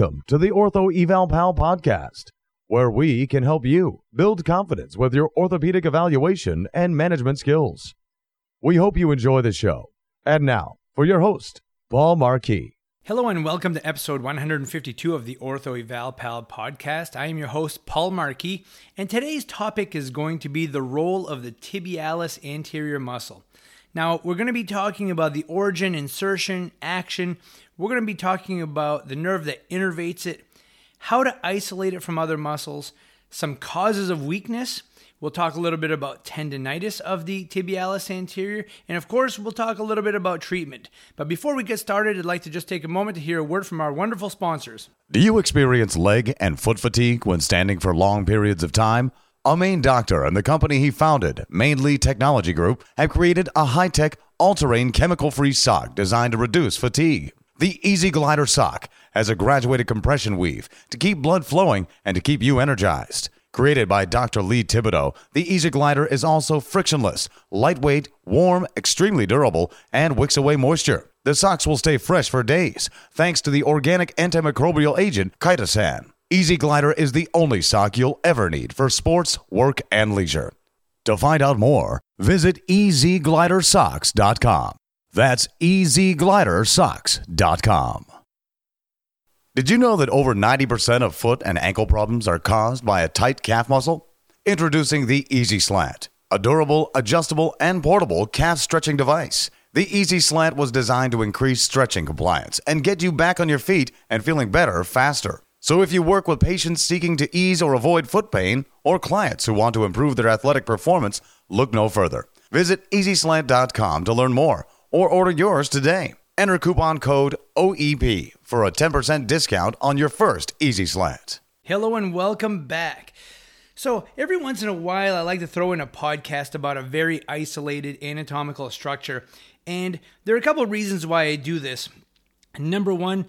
Welcome to the Ortho Eval Pal podcast, where we can help you build confidence with your orthopedic evaluation and management skills. We hope you enjoy the show. And now, for your host, Paul Marquis. Hello and welcome to episode 152 of the Ortho Eval Pal podcast. I am your host, Paul Marquis, and today's topic is going to be the role of the tibialis anterior muscle. Now, we're going to be talking about the origin, insertion, action. We're going to be talking about the nerve that innervates it, how to isolate it from other muscles, some causes of weakness. We'll talk a little bit about tendonitis of the tibialis anterior, and of course, we'll talk a little bit about treatment. But before we get started, I'd like to just take a moment to hear a word from our wonderful sponsors. Do you experience leg and foot fatigue when standing for long periods of time? A Maine doctor and the company he founded, Mainly Technology Group, have created a high tech, all terrain, chemical free sock designed to reduce fatigue. The Easy Glider sock has a graduated compression weave to keep blood flowing and to keep you energized. Created by Dr. Lee Thibodeau, the Easy Glider is also frictionless, lightweight, warm, extremely durable, and wicks away moisture. The socks will stay fresh for days thanks to the organic antimicrobial agent chitosan. Easy Glider is the only sock you'll ever need for sports, work, and leisure. To find out more, visit easyglidersocks.com. That's easyglidersocks.com. Did you know that over 90% of foot and ankle problems are caused by a tight calf muscle? Introducing the Easy Slant, a durable, adjustable, and portable calf stretching device. The Easy Slant was designed to increase stretching compliance and get you back on your feet and feeling better faster. So if you work with patients seeking to ease or avoid foot pain or clients who want to improve their athletic performance, look no further. Visit easyslant.com to learn more or order yours today. Enter coupon code OEP for a 10% discount on your first Easy Slant. Hello and welcome back. So, every once in a while, I like to throw in a podcast about a very isolated anatomical structure. And there are a couple of reasons why I do this. Number one,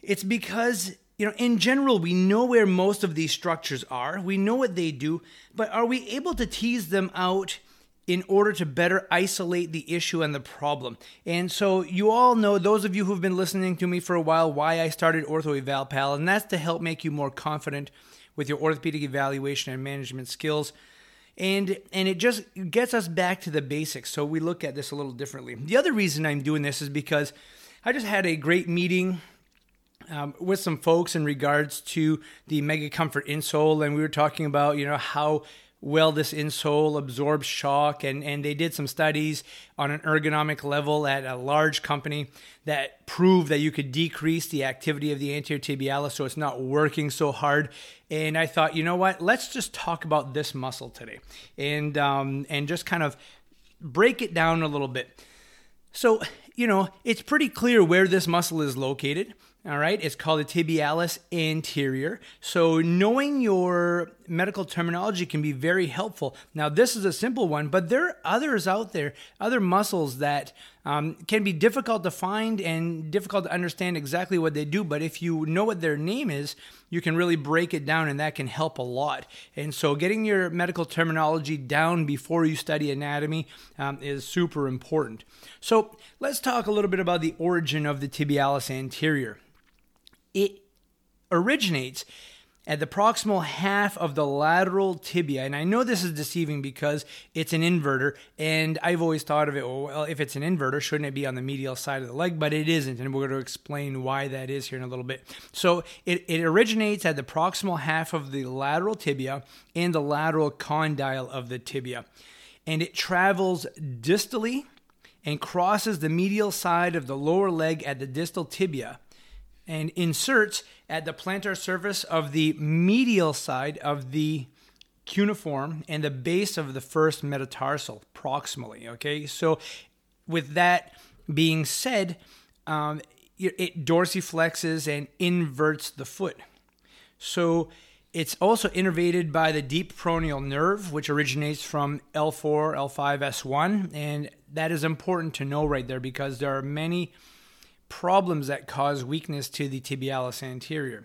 it's because you know, in general, we know where most of these structures are. We know what they do, but are we able to tease them out in order to better isolate the issue and the problem? And so, you all know, those of you who've been listening to me for a while, why I started Ortho Eval Pal, and that's to help make you more confident with your orthopedic evaluation and management skills. And and it just gets us back to the basics. So we look at this a little differently. The other reason I'm doing this is because I just had a great meeting um, with some folks in regards to the Mega Comfort insole, and we were talking about you know how well this insole absorbs shock, and and they did some studies on an ergonomic level at a large company that proved that you could decrease the activity of the anterior tibialis, so it's not working so hard. And I thought, you know what? Let's just talk about this muscle today, and um, and just kind of break it down a little bit. So, you know, it's pretty clear where this muscle is located. All right, it's called the tibialis anterior. So, knowing your medical terminology can be very helpful. Now, this is a simple one, but there are others out there, other muscles that um, can be difficult to find and difficult to understand exactly what they do. But if you know what their name is, you can really break it down, and that can help a lot. And so, getting your medical terminology down before you study anatomy um, is super important. So, let's talk a little bit about the origin of the tibialis anterior it originates at the proximal half of the lateral tibia. And I know this is deceiving because it's an inverter, and I've always thought of it oh, well, if it's an inverter, shouldn't it be on the medial side of the leg? But it isn't, and we're going to explain why that is here in a little bit. So it, it originates at the proximal half of the lateral tibia and the lateral condyle of the tibia. And it travels distally and crosses the medial side of the lower leg at the distal tibia and inserts at the plantar surface of the medial side of the cuneiform and the base of the first metatarsal proximally. Okay, so with that being said, um, it dorsiflexes and inverts the foot. So it's also innervated by the deep peroneal nerve, which originates from L4, L5, S1. And that is important to know right there because there are many problems that cause weakness to the tibialis anterior.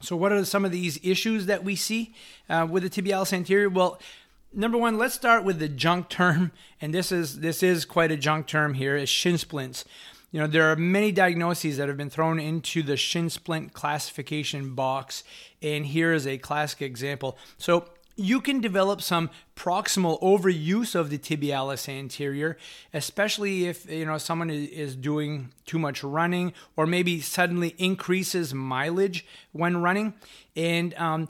So, what are some of these issues that we see uh, with the tibialis anterior? Well, number one, let's start with the junk term, and this is this is quite a junk term here. Is shin splints. You know, there are many diagnoses that have been thrown into the shin splint classification box, and here is a classic example. So, you can develop some proximal overuse of the tibialis anterior, especially if you know someone is doing too much running or maybe suddenly increases mileage when running, and um,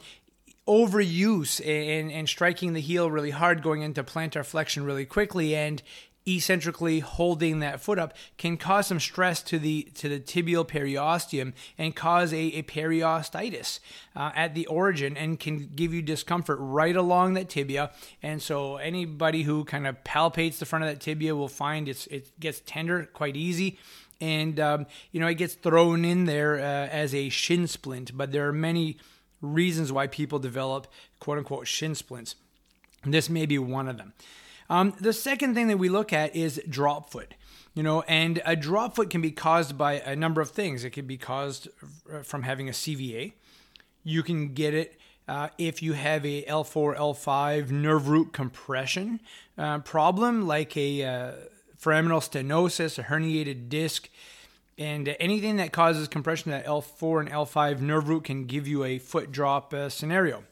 overuse and, and striking the heel really hard, going into plantar flexion really quickly, and eccentrically holding that foot up can cause some stress to the to the tibial periosteum and cause a, a periostitis uh, at the origin and can give you discomfort right along that tibia. And so anybody who kind of palpates the front of that tibia will find it's it gets tender quite easy. And um, you know it gets thrown in there uh, as a shin splint. But there are many reasons why people develop quote unquote shin splints. This may be one of them um, the second thing that we look at is drop foot. You know, and a drop foot can be caused by a number of things. It can be caused from having a CVA. You can get it uh, if you have a L4, L5 nerve root compression uh, problem, like a uh, foraminal stenosis, a herniated disc, and anything that causes compression at L4 and L5 nerve root can give you a foot drop uh, scenario.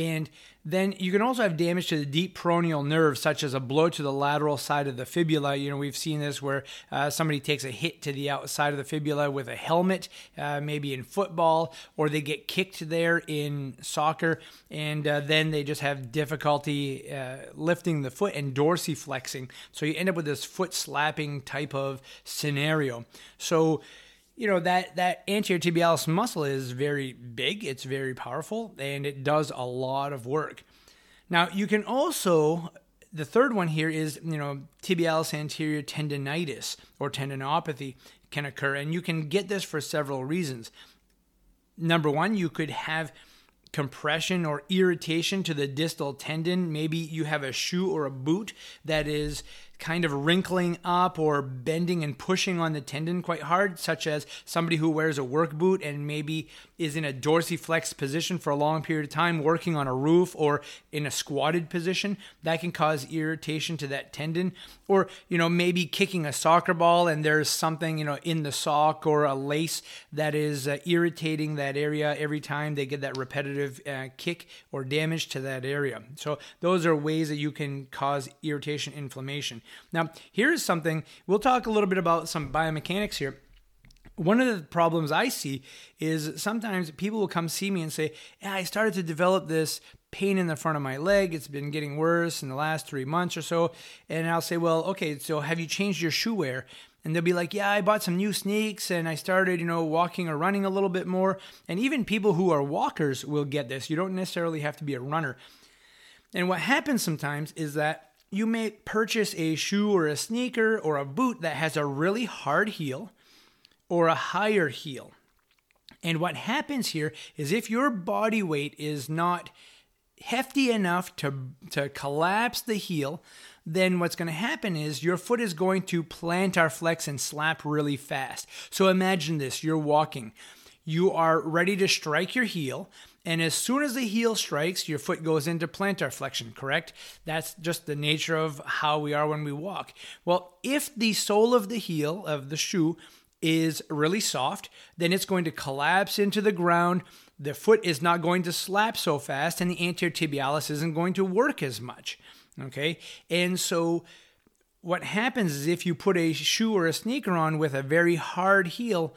And then you can also have damage to the deep peroneal nerve, such as a blow to the lateral side of the fibula. You know, we've seen this where uh, somebody takes a hit to the outside of the fibula with a helmet, uh, maybe in football, or they get kicked there in soccer, and uh, then they just have difficulty uh, lifting the foot and dorsiflexing. So you end up with this foot slapping type of scenario. So, you know that that anterior tibialis muscle is very big it's very powerful and it does a lot of work. Now you can also the third one here is you know tibialis anterior tendonitis or tendinopathy can occur and you can get this for several reasons. Number one you could have compression or irritation to the distal tendon. Maybe you have a shoe or a boot that is kind of wrinkling up or bending and pushing on the tendon quite hard, such as somebody who wears a work boot and maybe is in a dorsiflex position for a long period of time, working on a roof or in a squatted position. That can cause irritation to that tendon. Or, you know, maybe kicking a soccer ball and there's something, you know, in the sock or a lace that is uh, irritating that area every time they get that repetitive uh, kick or damage to that area. So, those are ways that you can cause irritation, inflammation. Now, here's something we'll talk a little bit about some biomechanics here. One of the problems I see is sometimes people will come see me and say, Yeah, I started to develop this pain in the front of my leg. It's been getting worse in the last three months or so. And I'll say, Well, okay, so have you changed your shoe wear? And they'll be like, Yeah, I bought some new sneaks and I started, you know, walking or running a little bit more. And even people who are walkers will get this. You don't necessarily have to be a runner. And what happens sometimes is that you may purchase a shoe or a sneaker or a boot that has a really hard heel or a higher heel. And what happens here is if your body weight is not hefty enough to, to collapse the heel, then what's going to happen is your foot is going to plantar flex and slap really fast. So imagine this you're walking, you are ready to strike your heel. And as soon as the heel strikes, your foot goes into plantar flexion, correct? That's just the nature of how we are when we walk. Well, if the sole of the heel of the shoe is really soft, then it's going to collapse into the ground. The foot is not going to slap so fast, and the anterior tibialis isn't going to work as much. Okay? And so what happens is if you put a shoe or a sneaker on with a very hard heel,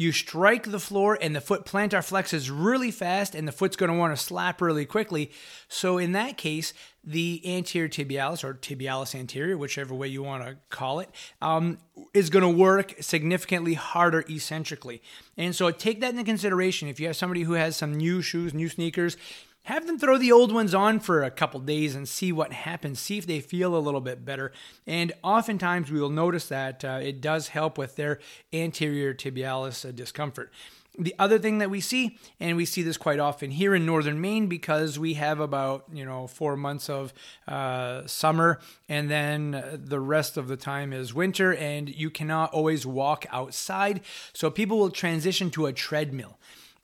you strike the floor and the foot plantar flexes really fast and the foot's going to want to slap really quickly. So in that case, the anterior tibialis or tibialis anterior, whichever way you want to call it, um, is going to work significantly harder eccentrically. And so take that into consideration. If you have somebody who has some new shoes, new sneakers, have them throw the old ones on for a couple days and see what happens. See if they feel a little bit better. And oftentimes we will notice that uh, it does help with their anterior tibialis uh, discomfort. The other thing that we see, and we see this quite often here in northern Maine because we have about you know four months of uh, summer, and then the rest of the time is winter, and you cannot always walk outside. So people will transition to a treadmill.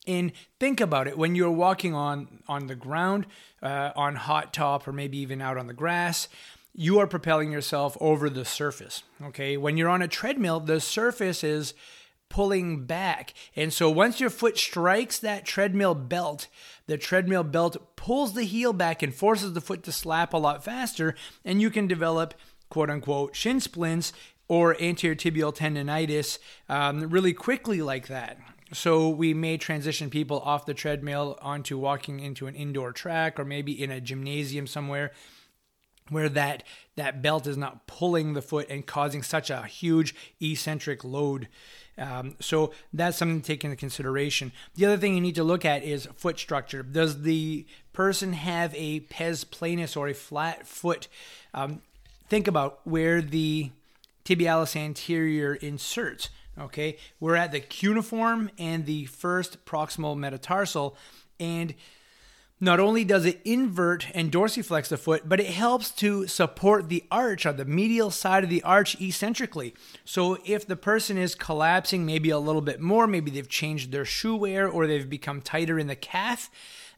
And think about it when you're walking on on the ground, uh, on hot top, or maybe even out on the grass. you are propelling yourself over the surface. Okay. When you're on a treadmill, the surface is pulling back. And so once your foot strikes that treadmill belt, the treadmill belt pulls the heel back and forces the foot to slap a lot faster, and you can develop quote unquote shin splints or anterior tibial tendonitis um, really quickly like that. So we may transition people off the treadmill onto walking into an indoor track or maybe in a gymnasium somewhere where that that belt is not pulling the foot and causing such a huge eccentric load. Um, so that's something to take into consideration. The other thing you need to look at is foot structure. Does the person have a pes planus or a flat foot? Um, think about where the tibialis anterior inserts. Okay, we're at the cuneiform and the first proximal metatarsal, and not only does it invert and dorsiflex the foot, but it helps to support the arch on the medial side of the arch eccentrically. So if the person is collapsing maybe a little bit more, maybe they've changed their shoe wear or they've become tighter in the calf,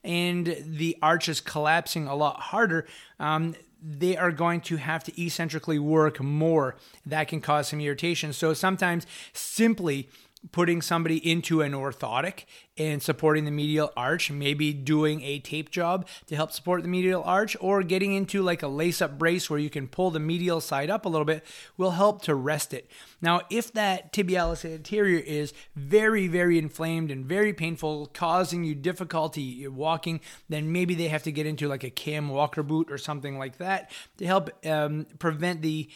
and the arch is collapsing a lot harder, um, they are going to have to eccentrically work more. That can cause some irritation. So sometimes simply putting somebody into an orthotic and supporting the medial arch, maybe doing a tape job to help support the medial arch, or getting into like a lace up brace where you can pull the medial side up a little bit will help to rest it. Now, if that tibialis anterior is very, very inflamed and very painful, causing you difficulty walking, then maybe they have to get into like a cam walker boot or something like that to help um, prevent the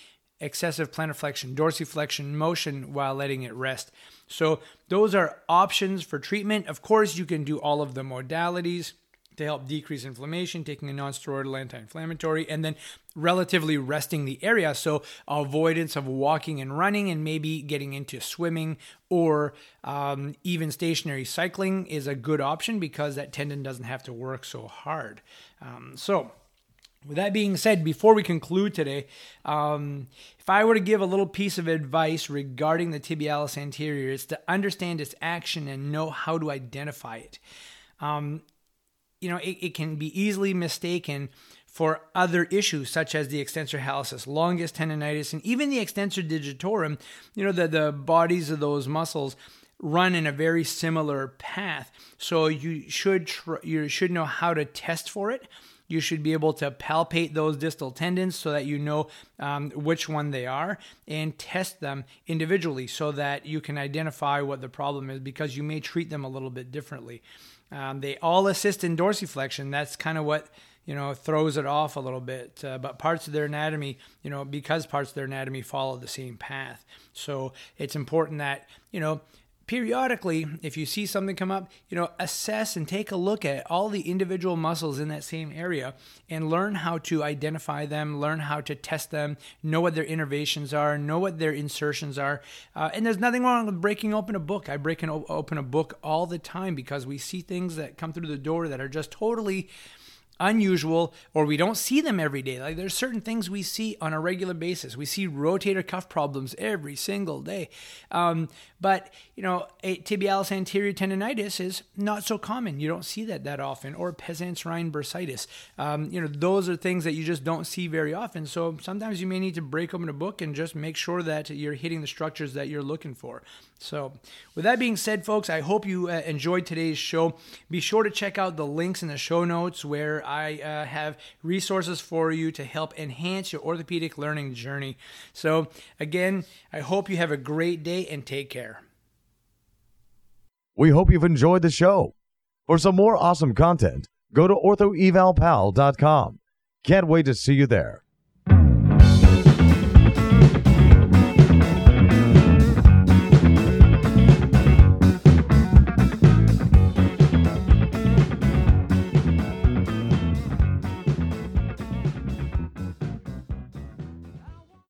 excessive plantar flexion, dorsiflexion motion while letting it rest. So, those are options for treatment. Of course, you can do all of the modalities to help decrease inflammation, taking a non-steroidal anti-inflammatory, and then relatively resting the area. So avoidance of walking and running, and maybe getting into swimming or um, even stationary cycling is a good option because that tendon doesn't have to work so hard. Um, so with that being said, before we conclude today, um, if I were to give a little piece of advice regarding the tibialis anterior, it's to understand its action and know how to identify it. Um, you know, it, it, can be easily mistaken for other issues such as the extensor hallucis longus tendonitis and even the extensor digitorum. You know, the, the bodies of those muscles run in a very similar path. So you should tr- you should know how to test for it you should be able to palpate those distal tendons so that you know um, which one they are and test them individually so that you can identify what the problem is because you may treat them a little bit differently. Um, they all assist in dorsiflexion. That's kind of what you know throws it off a little bit uh, but parts of their anatomy you know because parts of their anatomy follow the same path so it's important that you know periodically, if you see something come up, you know, assess and take a look at all the individual muscles in that same area and learn how to identify them, learn how to test them, know what their innervations are, know what their insertions are. Uh, and there's nothing wrong with breaking open a book. I break an, open a book all the time because we see things that come through the door that are just totally unusual or we don't see them every day. Like there's certain things we see on a regular basis. We see rotator cuff problems every single day. Um, but, you know, tibialis anterior tendonitis is not so common. You don't see that that often. Or pes anserine bursitis. Um, you know, those are things that you just don't see very often. So sometimes you may need to break open a book and just make sure that you're hitting the structures that you're looking for. So, with that being said, folks, I hope you uh, enjoyed today's show. Be sure to check out the links in the show notes where I uh, have resources for you to help enhance your orthopedic learning journey. So, again, I hope you have a great day and take care. We hope you've enjoyed the show. For some more awesome content, go to orthoevalpal.com. Can't wait to see you there.